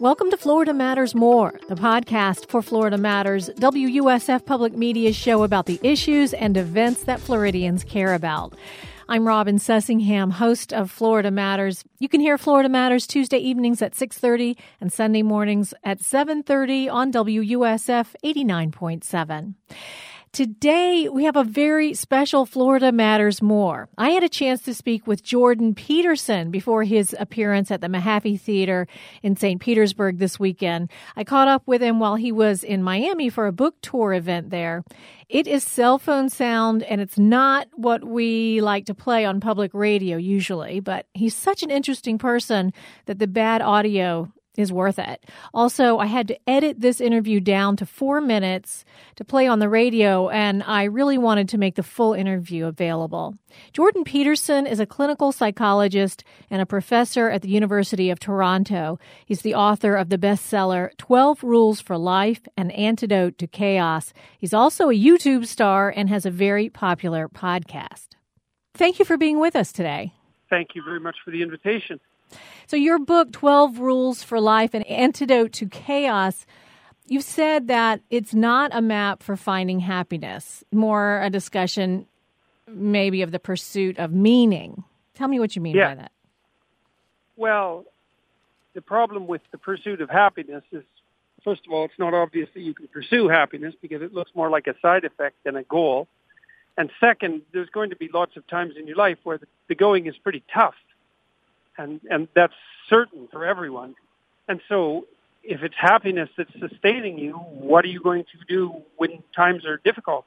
Welcome to Florida Matters More, the podcast for Florida Matters, WUSF Public Media's show about the issues and events that Floridians care about. I'm Robin Sussingham, host of Florida Matters. You can hear Florida Matters Tuesday evenings at 6:30 and Sunday mornings at 7:30 on WUSF 89.7. Today, we have a very special Florida Matters More. I had a chance to speak with Jordan Peterson before his appearance at the Mahaffey Theater in St. Petersburg this weekend. I caught up with him while he was in Miami for a book tour event there. It is cell phone sound and it's not what we like to play on public radio usually, but he's such an interesting person that the bad audio is worth it. Also, I had to edit this interview down to four minutes to play on the radio, and I really wanted to make the full interview available. Jordan Peterson is a clinical psychologist and a professor at the University of Toronto. He's the author of the bestseller 12 Rules for Life An Antidote to Chaos. He's also a YouTube star and has a very popular podcast. Thank you for being with us today. Thank you very much for the invitation. So, your book, 12 Rules for Life An Antidote to Chaos, you've said that it's not a map for finding happiness, more a discussion maybe of the pursuit of meaning. Tell me what you mean yeah. by that. Well, the problem with the pursuit of happiness is, first of all, it's not obvious that you can pursue happiness because it looks more like a side effect than a goal. And second, there's going to be lots of times in your life where the, the going is pretty tough and and that's certain for everyone. And so, if it's happiness that's sustaining you, what are you going to do when times are difficult?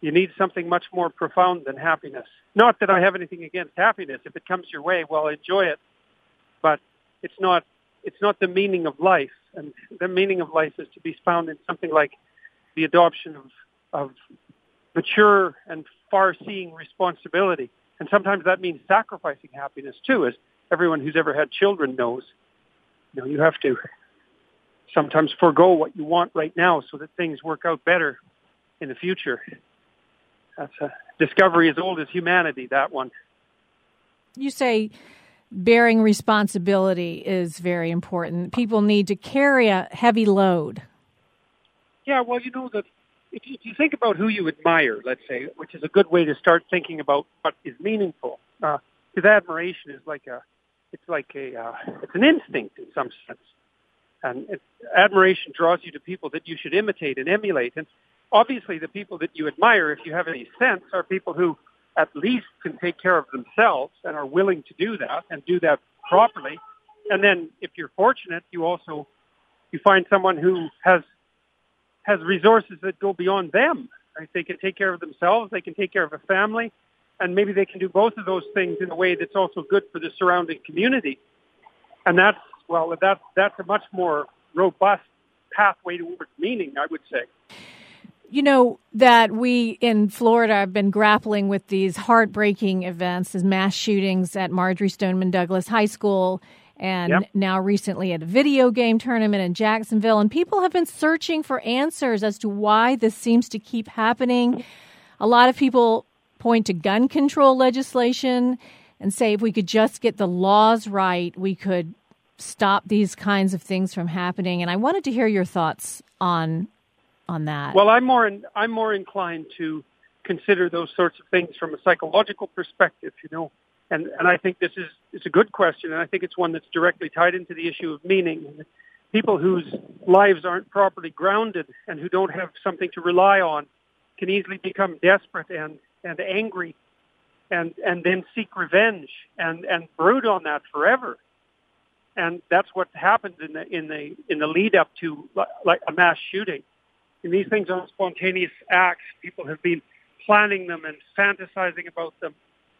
You need something much more profound than happiness. Not that I have anything against happiness. If it comes your way, well, enjoy it. But it's not it's not the meaning of life. And the meaning of life is to be found in something like the adoption of of mature and far-seeing responsibility and sometimes that means sacrificing happiness too, as everyone who's ever had children knows. You know, you have to sometimes forego what you want right now so that things work out better in the future. That's a discovery as old as humanity, that one. You say bearing responsibility is very important. People need to carry a heavy load. Yeah, well, you know, that if you, if you think about who you admire, let's say, which is a good way to start thinking about what is meaningful, because uh, admiration is like a, it's like a, uh, it's an instinct in some sense, and it, admiration draws you to people that you should imitate and emulate. And obviously, the people that you admire, if you have any sense, are people who at least can take care of themselves and are willing to do that and do that properly. And then, if you're fortunate, you also you find someone who has has resources that go beyond them. Right? They can take care of themselves, they can take care of a family, and maybe they can do both of those things in a way that's also good for the surrounding community. And that's well, that's that's a much more robust pathway towards meaning, I would say. You know that we in Florida have been grappling with these heartbreaking events, as mass shootings at Marjory Stoneman Douglas High School and yep. now recently at a video game tournament in Jacksonville. And people have been searching for answers as to why this seems to keep happening. A lot of people point to gun control legislation and say if we could just get the laws right, we could stop these kinds of things from happening. And I wanted to hear your thoughts on on that. Well, I'm more in, I'm more inclined to consider those sorts of things from a psychological perspective. You know, and, and I think this is it's a good question, and I think it's one that's directly tied into the issue of meaning. People whose lives aren't properly grounded and who don't have something to rely on can easily become desperate and, and angry and, and then seek revenge and, and brood on that forever. And that's what happened in the, in the, in the lead up to like a mass shooting. And these things aren't spontaneous acts. People have been planning them and fantasizing about them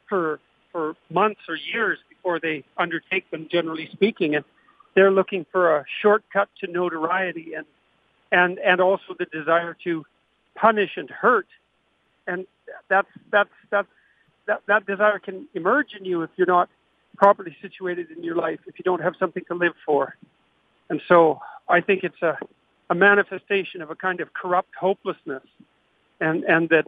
for for months or years before they undertake them, generally speaking. And they're looking for a shortcut to notoriety and, and, and also the desire to punish and hurt. And that's, that's, that's, that, that desire can emerge in you if you're not properly situated in your life, if you don't have something to live for. And so I think it's a, a manifestation of a kind of corrupt hopelessness and, and that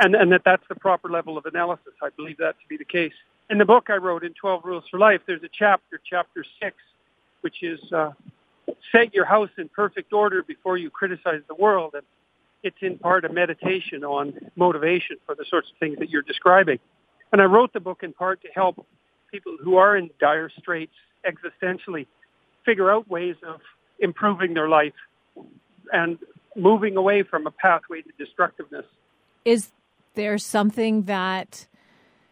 and, and that that's the proper level of analysis. I believe that to be the case. in the book I wrote in 12 Rules for Life, there's a chapter, chapter six, which is uh, set your house in perfect order before you criticize the world. And it's in part a meditation on motivation for the sorts of things that you're describing. And I wrote the book in part to help people who are in dire straits existentially figure out ways of improving their life and moving away from a pathway to destructiveness. Is there something that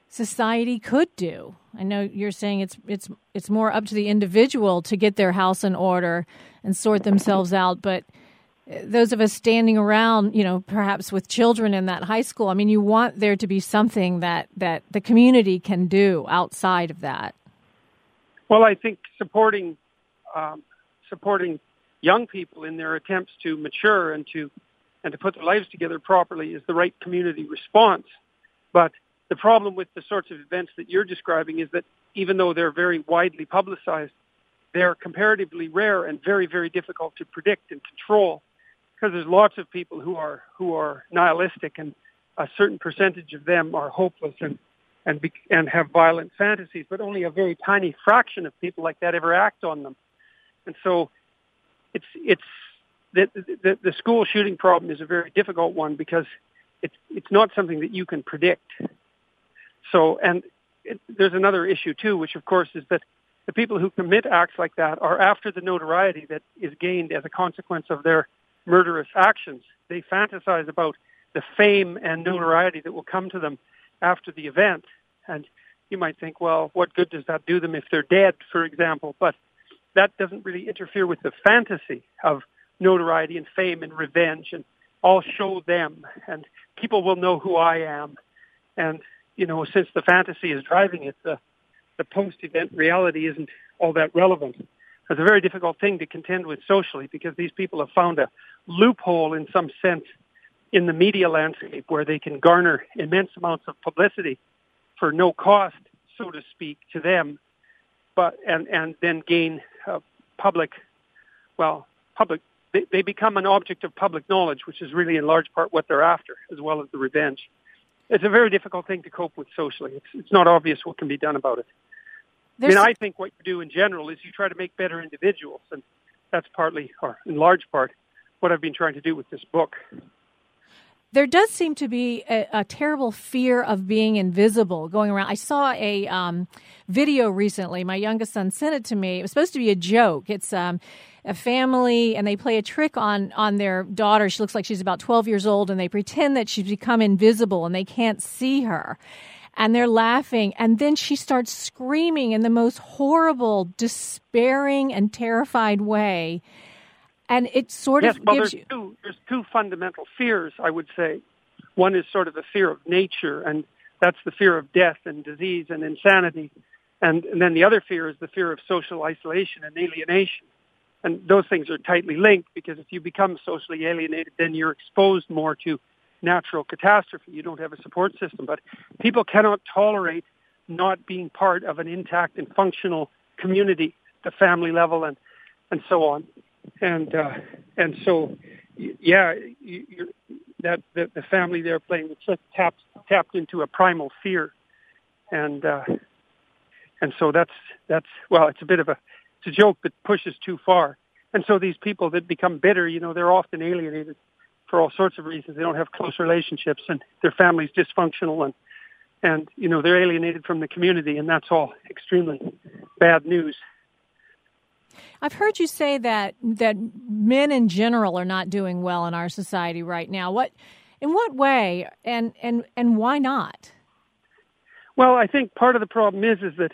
society could do? I know you're saying it's it's it's more up to the individual to get their house in order and sort themselves out, but those of us standing around, you know, perhaps with children in that high school, I mean, you want there to be something that that the community can do outside of that. Well, I think supporting um, supporting young people in their attempts to mature and to and to put their lives together properly is the right community response. But the problem with the sorts of events that you're describing is that even though they're very widely publicized, they're comparatively rare and very, very difficult to predict and control because there's lots of people who are who are nihilistic and a certain percentage of them are hopeless and and be, and have violent fantasies, but only a very tiny fraction of people like that ever act on them. And so it's it's the, the, the school shooting problem is a very difficult one because it's it's not something that you can predict. So and it, there's another issue too, which of course is that the people who commit acts like that are after the notoriety that is gained as a consequence of their murderous actions. They fantasize about the fame and notoriety that will come to them after the event. And you might think, well, what good does that do them if they're dead, for example? But that doesn't really interfere with the fantasy of notoriety and fame and revenge and I'll show them and people will know who I am. And, you know, since the fantasy is driving it, the, the post-event reality isn't all that relevant. It's a very difficult thing to contend with socially because these people have found a loophole in some sense in the media landscape where they can garner immense amounts of publicity for no cost, so to speak, to them, but and and then gain uh, public, well, public. They, they become an object of public knowledge, which is really in large part what they're after, as well as the revenge. It's a very difficult thing to cope with socially. It's, it's not obvious what can be done about it. There's I mean, I think what you do in general is you try to make better individuals, and that's partly, or in large part, what I've been trying to do with this book. There does seem to be a, a terrible fear of being invisible going around. I saw a um, video recently. My youngest son sent it to me. It was supposed to be a joke. It's um, a family, and they play a trick on on their daughter. She looks like she's about twelve years old, and they pretend that she's become invisible and they can't see her and they're laughing. And then she starts screaming in the most horrible, despairing, and terrified way. And it sort yes, of well, gives there's you. Two, there's two fundamental fears, I would say. One is sort of the fear of nature, and that's the fear of death and disease and insanity. And, and then the other fear is the fear of social isolation and alienation. And those things are tightly linked because if you become socially alienated, then you're exposed more to natural catastrophe. You don't have a support system. But people cannot tolerate not being part of an intact and functional community, the family level, and and so on. And uh, and so, yeah, you, that the, the family they're playing with just tapped tapped into a primal fear, and uh, and so that's that's well, it's a bit of a it's a joke that pushes too far. And so these people that become bitter, you know, they're often alienated for all sorts of reasons. They don't have close relationships, and their family's dysfunctional, and and you know they're alienated from the community, and that's all extremely bad news. I've heard you say that that men in general are not doing well in our society right now. What, in what way, and and and why not? Well, I think part of the problem is is that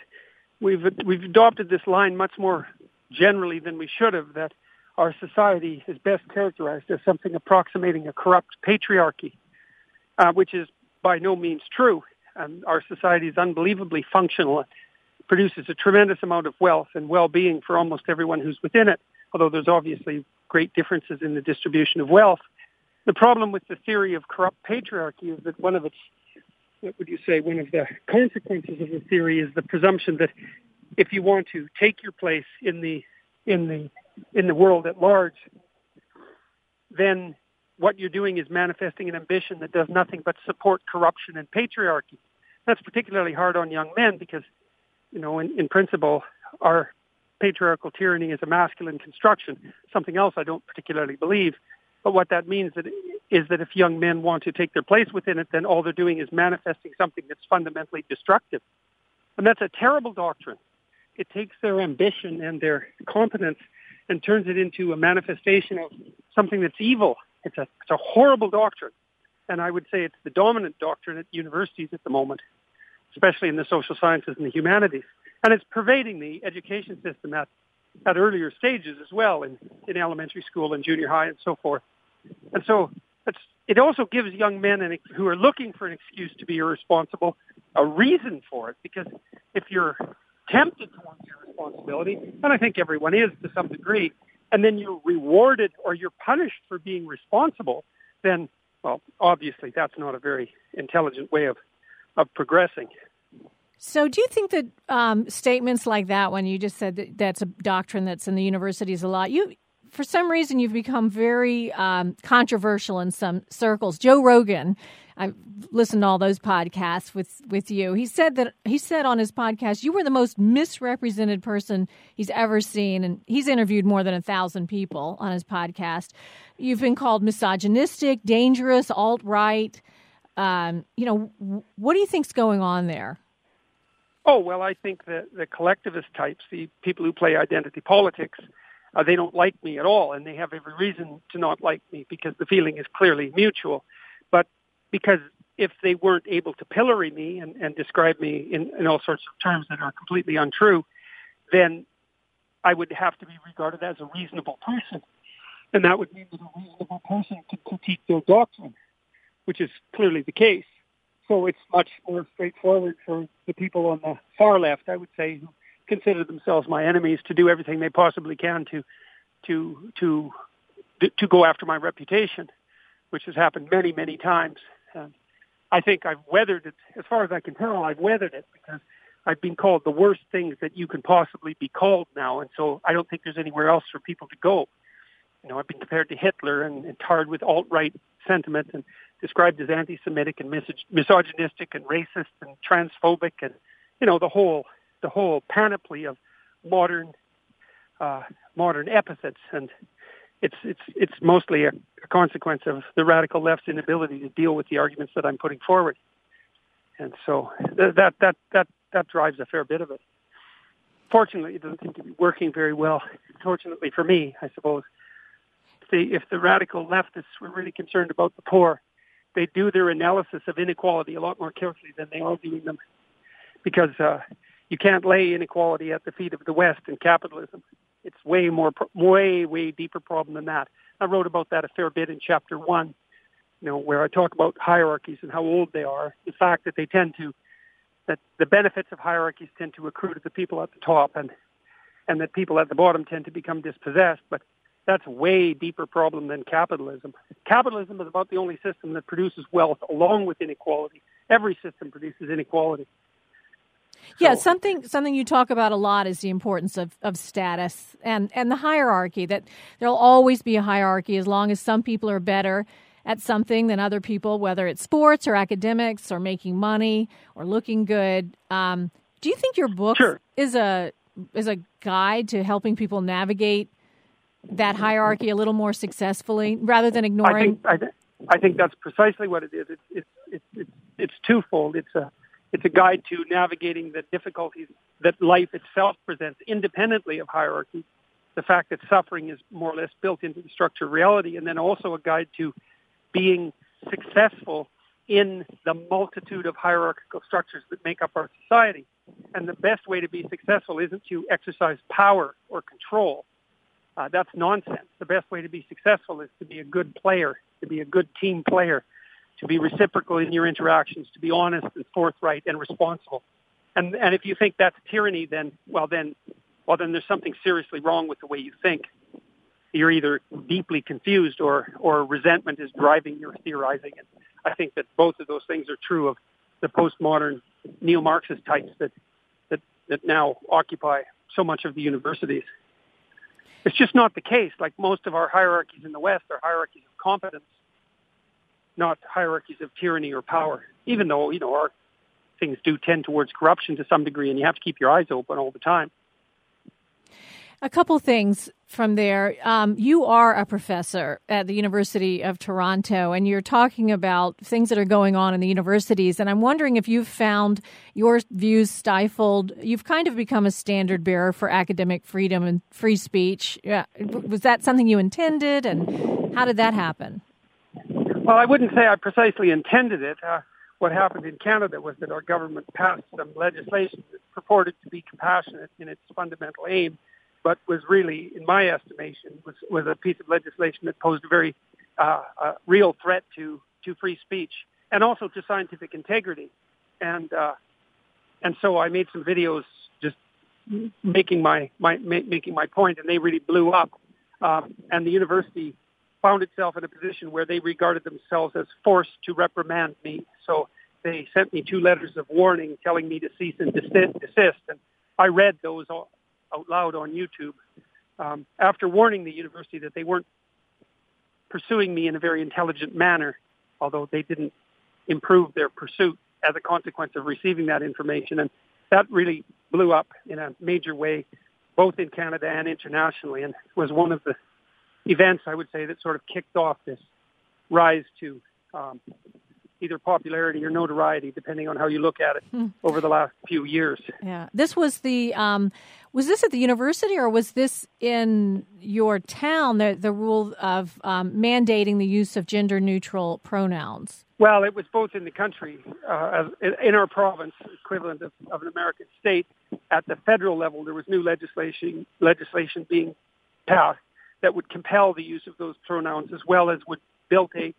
we've we've adopted this line much more generally than we should have. That our society is best characterized as something approximating a corrupt patriarchy, uh, which is by no means true. And our society is unbelievably functional. Produces a tremendous amount of wealth and well-being for almost everyone who's within it, although there's obviously great differences in the distribution of wealth. The problem with the theory of corrupt patriarchy is that one of its, what would you say, one of the consequences of the theory is the presumption that if you want to take your place in the in the in the world at large, then what you're doing is manifesting an ambition that does nothing but support corruption and patriarchy. That's particularly hard on young men because, you know, in, in principle, our patriarchal tyranny is a masculine construction, something else I don't particularly believe. But what that means is that if young men want to take their place within it, then all they're doing is manifesting something that's fundamentally destructive. And that's a terrible doctrine. It takes their ambition and their competence and turns it into a manifestation of something that's evil. It's a, it's a horrible doctrine. And I would say it's the dominant doctrine at universities at the moment, especially in the social sciences and the humanities. And it's pervading the education system at, at earlier stages as well in, in elementary school and junior high and so forth. And so it also gives young men an, who are looking for an excuse to be irresponsible a reason for it. Because if you're tempted towards irresponsibility, and I think everyone is to some degree, and then you're rewarded or you're punished for being responsible, then, well, obviously that's not a very intelligent way of, of progressing. So, do you think that um, statements like that, when you just said that that's a doctrine that's in the universities a lot, you for some reason you've become very um, controversial in some circles. Joe Rogan, I've listened to all those podcasts with with you. He said that he said on his podcast you were the most misrepresented person he's ever seen, and he's interviewed more than a thousand people on his podcast. You've been called misogynistic, dangerous, alt right. Um, you know, what do you think's going on there? Oh well, I think that the collectivist types, the people who play identity politics, uh, they don't like me at all, and they have every reason to not like me because the feeling is clearly mutual. But because if they weren't able to pillory me and, and describe me in, in all sorts of terms that are completely untrue, then I would have to be regarded as a reasonable person. And that would mean that a reasonable person could critique their doctrine, which is clearly the case. So it's much more straightforward for the people on the far left, I would say, who consider themselves my enemies, to do everything they possibly can to to to to go after my reputation, which has happened many many times. And I think I've weathered it as far as I can tell. I've weathered it because I've been called the worst things that you can possibly be called now, and so I don't think there's anywhere else for people to go. You know, I've been compared to Hitler and, and tarred with alt-right sentiment and described as anti-Semitic and misogynistic and racist and transphobic and you know the whole the whole panoply of modern uh, modern epithets, and it's it's it's mostly a, a consequence of the radical left's inability to deal with the arguments that I'm putting forward, and so th- that that that that drives a fair bit of it. Fortunately, it doesn't seem to be working very well. Fortunately for me, I suppose. The, if the radical leftists were really concerned about the poor, they do their analysis of inequality a lot more carefully than they are doing them, because uh, you can't lay inequality at the feet of the West and capitalism. It's way more, way, way deeper problem than that. I wrote about that a fair bit in chapter one, you know, where I talk about hierarchies and how old they are. The fact that they tend to, that the benefits of hierarchies tend to accrue to the people at the top and, and that people at the bottom tend to become dispossessed. But that's a way deeper problem than capitalism. Capitalism is about the only system that produces wealth along with inequality. Every system produces inequality. Yeah, something something you talk about a lot is the importance of, of status and, and the hierarchy, that there'll always be a hierarchy as long as some people are better at something than other people, whether it's sports or academics or making money or looking good. Um, do you think your book sure. is a is a guide to helping people navigate that hierarchy a little more successfully rather than ignoring? I think, I, th- I think that's precisely what it is. It's, it's, it's, it's, it's twofold. It's a it's a guide to navigating the difficulties that life itself presents independently of hierarchy. The fact that suffering is more or less built into the structure of reality, and then also a guide to being successful in the multitude of hierarchical structures that make up our society. And the best way to be successful isn't to exercise power or control. Uh, that's nonsense. The best way to be successful is to be a good player, to be a good team player, to be reciprocal in your interactions, to be honest and forthright and responsible. And and if you think that's tyranny, then well then well then there's something seriously wrong with the way you think. You're either deeply confused or or resentment is driving your theorizing. And I think that both of those things are true of the postmodern neo-Marxist types that that that now occupy so much of the universities. It's just not the case. Like most of our hierarchies in the West are hierarchies of competence not hierarchies of tyranny or power. Even though you know our things do tend towards corruption to some degree, and you have to keep your eyes open all the time. A couple things from there. Um, you are a professor at the University of Toronto, and you're talking about things that are going on in the universities. And I'm wondering if you've found your views stifled. You've kind of become a standard bearer for academic freedom and free speech. Yeah. Was that something you intended, and how did that happen? Well, I wouldn't say I precisely intended it. Uh, what happened in Canada was that our government passed some legislation that purported to be compassionate in its fundamental aim but was really, in my estimation, was, was a piece of legislation that posed a very uh, a real threat to, to free speech and also to scientific integrity. And uh, and so I made some videos just making my, my making my point, and they really blew up. Um, and the university found itself in a position where they regarded themselves as forced to reprimand me. So they sent me two letters of warning telling me to cease and desist. And I read those out loud on YouTube um, after warning the university that they weren't pursuing me in a very intelligent manner, although they didn't improve their pursuit as a consequence of receiving that information. And that really blew up in a major way, both in Canada and internationally, and was one of the events I would say that sort of kicked off this rise to um, either popularity or notoriety, depending on how you look at it, hmm. over the last few years. Yeah, this was the um, was this at the university or was this in your town? The the rule of um, mandating the use of gender neutral pronouns. Well, it was both in the country, uh, in our province, equivalent of, of an American state. At the federal level, there was new legislation legislation being passed that would compel the use of those pronouns, as well as would build a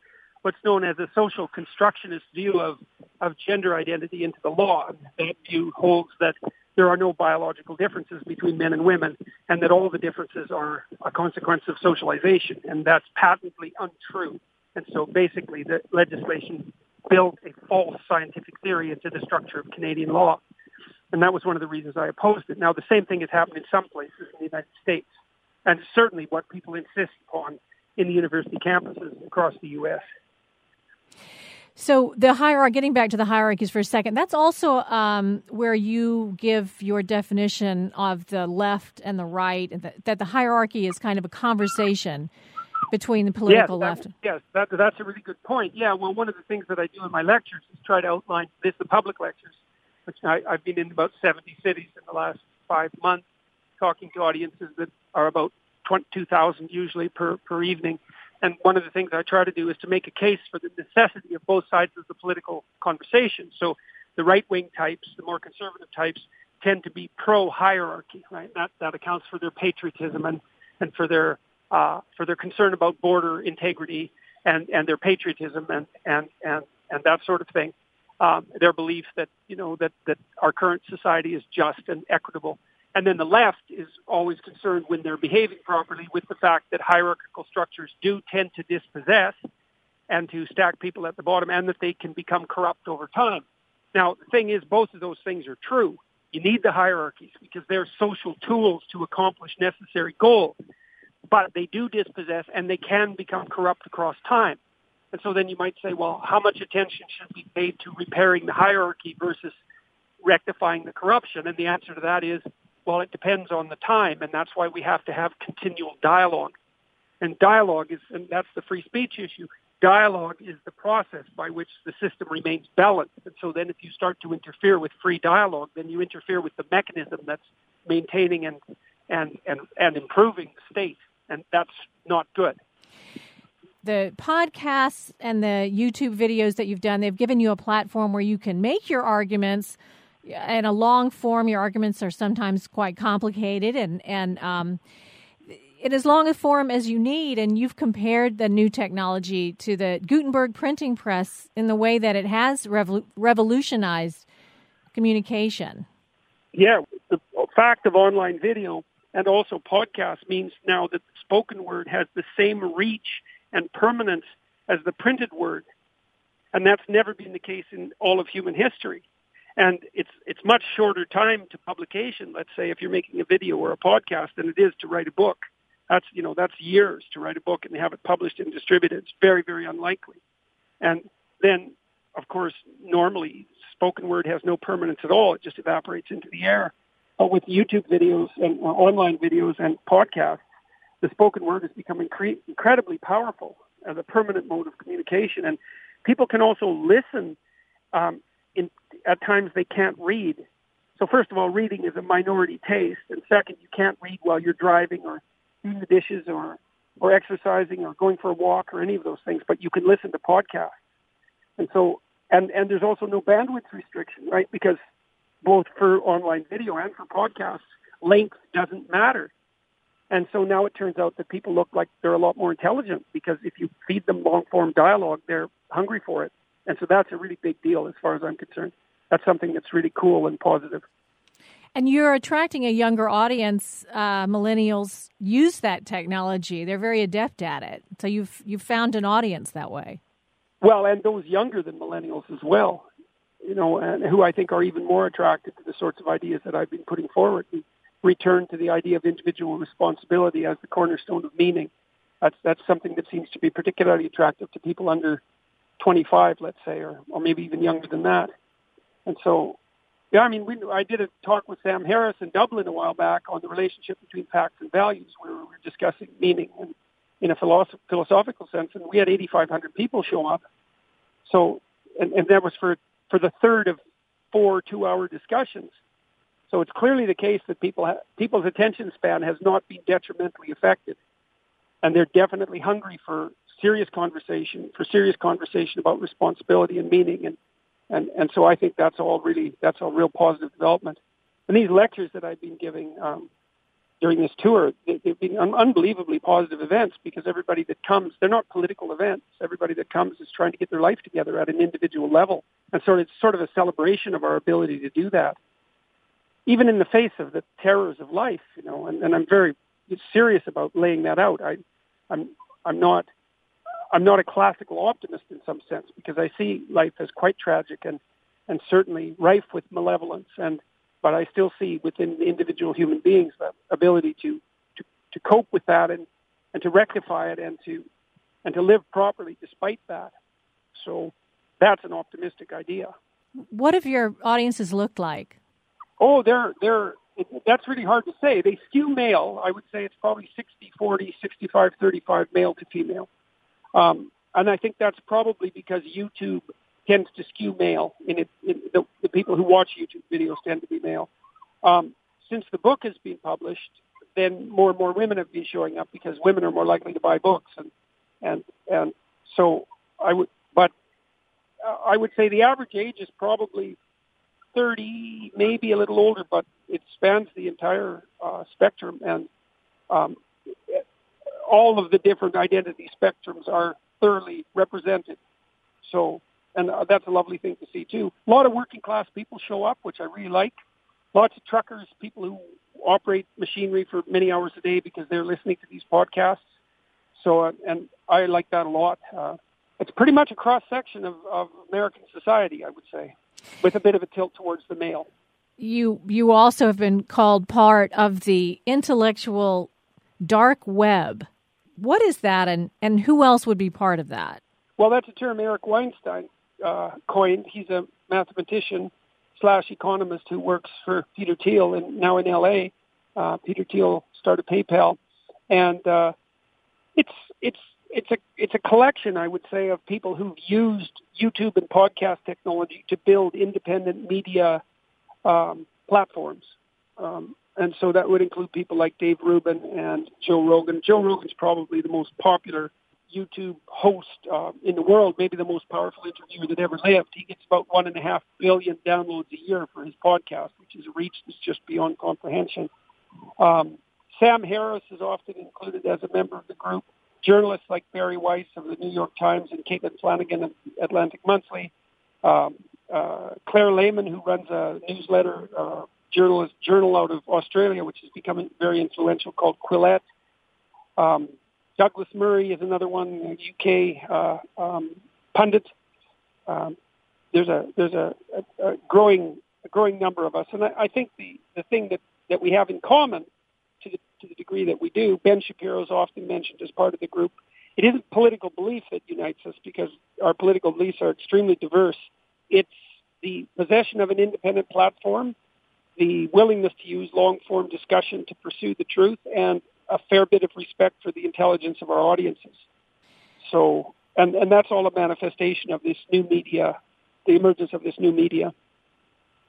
what's known as a social constructionist view of, of gender identity into the law. That view holds that there are no biological differences between men and women, and that all the differences are a consequence of socialization, and that's patently untrue. And so basically the legislation built a false scientific theory into the structure of Canadian law. And that was one of the reasons I opposed it. Now, the same thing has happened in some places in the United States, and certainly what people insist upon in the university campuses across the U.S. So the hierarchy, getting back to the hierarchies for a second, that's also um, where you give your definition of the left and the right, and that, that the hierarchy is kind of a conversation between the political yes, left. Yes, that, that's a really good point. Yeah, well, one of the things that I do in my lectures is try to outline this, the public lectures, which I, I've been in about 70 cities in the last five months, talking to audiences that are about 2,000 usually per, per evening. And one of the things I try to do is to make a case for the necessity of both sides of the political conversation. So the right-wing types, the more conservative types, tend to be pro-hierarchy, right? That, that accounts for their patriotism and, and for their, uh, for their concern about border integrity and, and their patriotism and, and, and, and that sort of thing. Um, their belief that, you know, that, that our current society is just and equitable. And then the left is always concerned when they're behaving properly with the fact that hierarchical structures do tend to dispossess and to stack people at the bottom and that they can become corrupt over time. Now, the thing is, both of those things are true. You need the hierarchies because they're social tools to accomplish necessary goals. But they do dispossess and they can become corrupt across time. And so then you might say, well, how much attention should be paid to repairing the hierarchy versus rectifying the corruption? And the answer to that is well, it depends on the time, and that's why we have to have continual dialogue. And dialogue is, and that's the free speech issue. Dialogue is the process by which the system remains balanced. And so then if you start to interfere with free dialogue, then you interfere with the mechanism that's maintaining and, and, and, and improving the state. And that's not good the podcasts and the YouTube videos that you've done, they've given you a platform where you can make your arguments in a long form, your arguments are sometimes quite complicated and and um, in as long a form as you need. And you've compared the new technology to the Gutenberg printing press in the way that it has revol- revolutionized communication. Yeah, the fact of online video and also podcast means now that the spoken word has the same reach and permanence as the printed word. And that's never been the case in all of human history and it's it's much shorter time to publication. Let's say if you're making a video or a podcast than it is to write a book. That's you know that's years to write a book and have it published and distributed. It's very very unlikely. And then, of course, normally spoken word has no permanence at all; it just evaporates into the air. But with YouTube videos and uh, online videos and podcasts, the spoken word has become incre- incredibly powerful as a permanent mode of communication, and people can also listen. Um, in, at times, they can't read. So, first of all, reading is a minority taste, and second, you can't read while you're driving or doing the dishes or or exercising or going for a walk or any of those things, but you can listen to podcasts. And so, and, and there's also no bandwidth restriction, right? Because both for online video and for podcasts, length doesn't matter. And so now it turns out that people look like they're a lot more intelligent because if you feed them long form dialogue, they're hungry for it. And so that's a really big deal as far as I'm concerned. That's something that's really cool and positive. And you're attracting a younger audience. Uh, millennials use that technology; they're very adept at it. So you've you've found an audience that way. Well, and those younger than millennials as well, you know, and who I think are even more attracted to the sorts of ideas that I've been putting forward. We return to the idea of individual responsibility as the cornerstone of meaning. That's that's something that seems to be particularly attractive to people under 25, let's say, or or maybe even younger than that. And so yeah, I mean, we, I did a talk with Sam Harris in Dublin a while back on the relationship between facts and values, where we were discussing meaning and in a philosoph- philosophical sense, and we had 8,500 people show up. So, and, and that was for for the third of four two-hour discussions. So it's clearly the case that people ha- people's attention span has not been detrimentally affected, and they're definitely hungry for serious conversation, for serious conversation about responsibility and meaning and and and so I think that's all really that's a real positive development. And these lectures that I've been giving um, during this tour, they, they've been un- unbelievably positive events because everybody that comes, they're not political events. Everybody that comes is trying to get their life together at an individual level, and so it's sort of a celebration of our ability to do that, even in the face of the terrors of life. You know, and, and I'm very serious about laying that out. I, I'm I'm not I'm not a classical optimist in some sense because I see life as quite tragic and, and certainly rife with malevolence. And but I still see within individual human beings the ability to, to, to cope with that and, and to rectify it and to and to live properly despite that. So that's an optimistic idea. What have your audiences looked like? Oh, they're they're it, that's really hard to say. They skew male. I would say it's probably 60 40, 65 35 male to female. Um, and I think that's probably because YouTube tends to skew male. In it, in the, the people who watch YouTube videos tend to be male. Um, since the book has been published, then more and more women have been showing up because women are more likely to buy books, and and and so I would, but uh, I would say the average age is probably 30, maybe a little older, but it spans the entire uh, spectrum, and um, all of the different identity spectrums are thoroughly represented. So, and uh, that's a lovely thing to see too. A lot of working class people show up, which I really like. Lots of truckers, people who operate machinery for many hours a day because they're listening to these podcasts. So, uh, and I like that a lot. Uh, it's pretty much a cross section of, of American society, I would say, with a bit of a tilt towards the male. You you also have been called part of the intellectual dark web. What is that, and, and who else would be part of that? Well, that's a term Eric Weinstein uh, coined. He's a mathematician slash economist who works for Peter Thiel and now in L.A. Uh, Peter Thiel started PayPal, and uh, it's it's it's a it's a collection, I would say, of people who've used YouTube and podcast technology to build independent media um, platforms. Um, and so that would include people like Dave Rubin and Joe Rogan. Joe Rogan's probably the most popular YouTube host uh, in the world, maybe the most powerful interviewer that ever lived. He gets about one and a half billion downloads a year for his podcast, which is a reach that's just beyond comprehension. Um, Sam Harris is often included as a member of the group. Journalists like Bari Weiss of the New York Times and Caitlin Flanagan of Atlantic Monthly. Um, uh, Claire Lehmann, who runs a newsletter uh, journalist journal out of Australia, which is becoming very influential, called Quillette. Um, Douglas Murray is another one, UK uh, um, pundit. Um, there's a there's a, a, a growing a growing number of us, and I, I think the the thing that that we have in common, to the to the degree that we do, Ben Shapiro is often mentioned as part of the group. It isn't political belief that unites us because our political beliefs are extremely diverse. It's the possession of an independent platform, the willingness to use long form discussion to pursue the truth, and a fair bit of respect for the intelligence of our audiences. So, and, and that's all a manifestation of this new media, the emergence of this new media.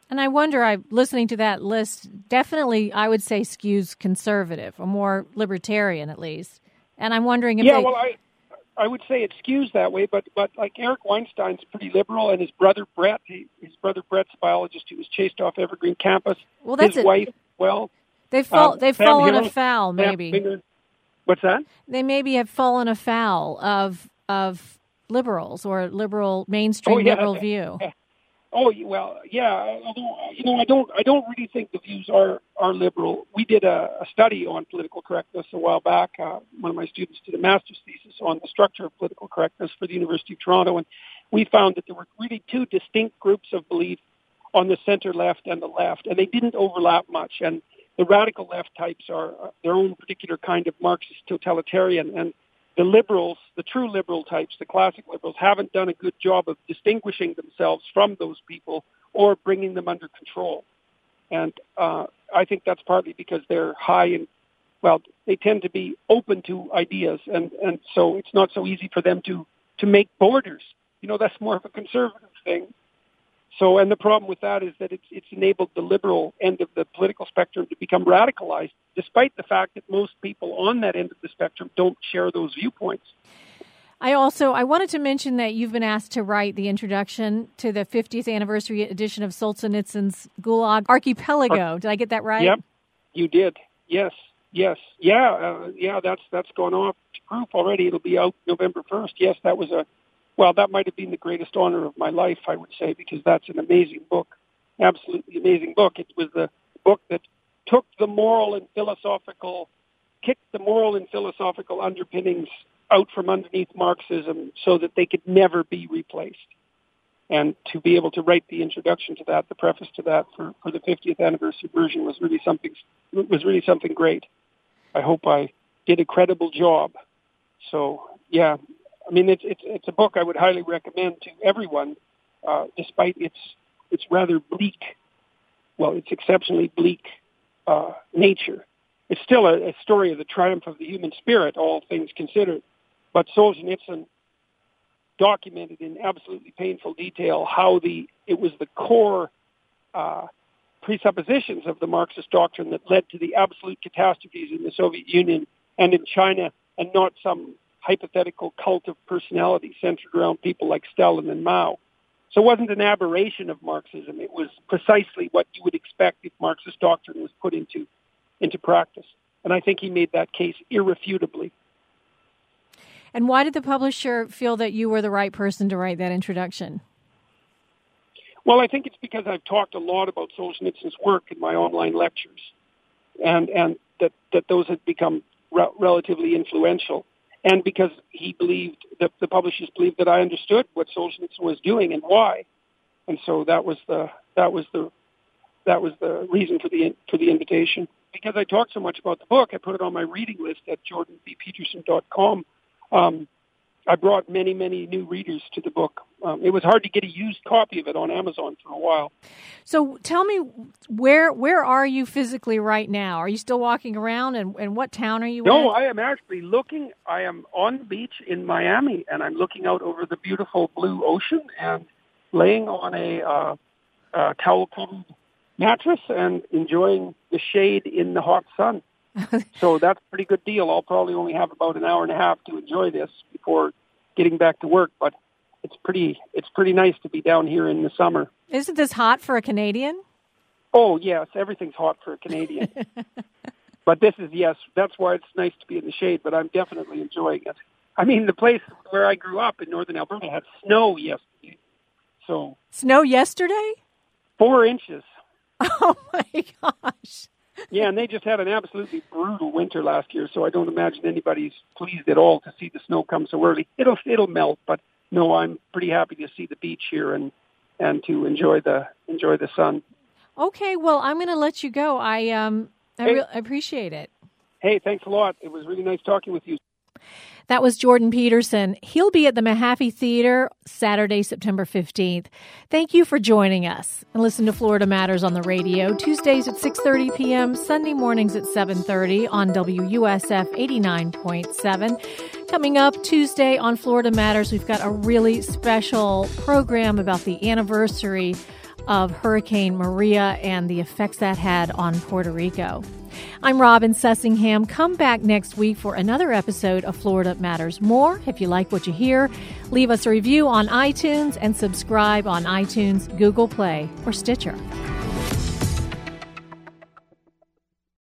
And I wonder, I listening to that list, definitely I would say skews conservative or more libertarian at least. And I'm wondering if yeah, they, well, I I would say it skews that way, but but like Eric Weinstein's pretty liberal, and his brother Brett, he, his brother Brett's a biologist who was chased off Evergreen campus. Well, that's his it. wife. Well, they've fall, um, they've Sam fallen Hill, afoul, maybe What's that? they maybe have fallen afoul of of liberals or liberal mainstream Oh, yeah. liberal view. Oh well, yeah. Although you know, I don't, I don't really think the views are are liberal. We did a, a study on political correctness a while back. Uh, one of my students did a master's thesis on the structure of political correctness for the University of Toronto, and we found that there were really two distinct groups of belief on the center left and the left, and they didn't overlap much. And the radical left types are uh, their own particular kind of Marxist totalitarian, and the liberals, the true liberal types, the classic liberals, haven't done a good job of distinguishing themselves from those people or bringing them under control. And uh, I think that's partly because they're high in, well, they tend to be open to ideas, and, and so it's not so easy for them to, to make borders. You know, that's more of a conservative thing. So, and the problem with that is that it's, it's enabled the liberal end of the political spectrum to become radicalized, despite the fact that most people on that end of the spectrum don't share those viewpoints. I also I wanted to mention that you've been asked to write the introduction to the 50th anniversary edition of Solzhenitsyn's Gulag Archipelago. Did I get that right? Yep, you did. Yes, yes, yeah, uh, yeah. That's that's gone off to proof already. It'll be out November first. Yes, that was a well. That might have been the greatest honor of my life, I would say, because that's an amazing book, absolutely amazing book. It was the book that took the moral and philosophical, kicked the moral and philosophical underpinnings out from underneath Marxism so that they could never be replaced. And to be able to write the introduction to that, the preface to that for, for the 50th anniversary version was really something was really something great. I hope I did a credible job. So yeah, I mean it's it's it's a book I would highly recommend to everyone, uh, despite its its rather bleak, well, it's exceptionally bleak uh, nature. It's still a, a story of the triumph of the human spirit, all things considered. But Solzhenitsyn documented in absolutely painful detail how the it was the core uh, presuppositions of the Marxist doctrine that led to the absolute catastrophes in the Soviet Union and in China, and not some hypothetical cult of personality centered around people like Stalin and Mao. So it wasn't an aberration of Marxism. It was precisely what you would expect if Marxist doctrine was put into into practice. And I think he made that case irrefutably. And why did the publisher feel that you were the right person to write that introduction? Well, I think it's because I've talked a lot about Solzhenitsyn's work in my online lectures, and and that that those had become re- relatively influential, and because he believed that the publishers believed that I understood what Solzhenitsyn was doing and why, and so that was the that was the that was the reason for the for the invitation. Because I talked so much about the book, I put it on my reading list at jordanbpeterson.com. Um, I brought many, many new readers to the book. Um, it was hard to get a used copy of it on Amazon for a while. So tell me, where where are you physically right now? Are you still walking around, and, and what town are you No, in? No, I am actually looking. I am on the beach in Miami, and I'm looking out over the beautiful blue ocean and laying on a uh, uh, towel-covered mattress and enjoying the shade in the hot sun. so that's a pretty good deal. I'll probably only have about an hour and a half to enjoy this before getting back to work, but it's pretty it's pretty nice to be down here in the summer. Isn't this hot for a Canadian? Oh yes, everything's hot for a Canadian. but this is yes, that's why it's nice to be in the shade, but I'm definitely enjoying it. I mean, the place where I grew up in northern Alberta had snow yesterday. So, Snow yesterday? 4 inches. Oh my gosh. Yeah, and they just had an absolutely brutal winter last year, so I don't imagine anybody's pleased at all to see the snow come so early. It'll it'll melt, but no, I'm pretty happy to see the beach here and and to enjoy the enjoy the sun. Okay, well, I'm going to let you go. I um I, Hey. re- I appreciate it. Hey, thanks a lot. It was really nice talking with you. That was Jordan Peterson. He'll be at the Mahaffey Theater Saturday, September 15th. Thank you for joining us. And listen to Florida Matters on the radio Tuesdays at 6:30 p.m., Sunday mornings at 7:30 on WUSF 89.7. Coming up Tuesday on Florida Matters, we've got a really special program about the anniversary of Hurricane Maria and the effects that had on Puerto Rico. I'm Robin Sussingham. Come back next week for another episode of Florida Matters More. If you like what you hear, leave us a review on iTunes and subscribe on iTunes, Google Play, or Stitcher.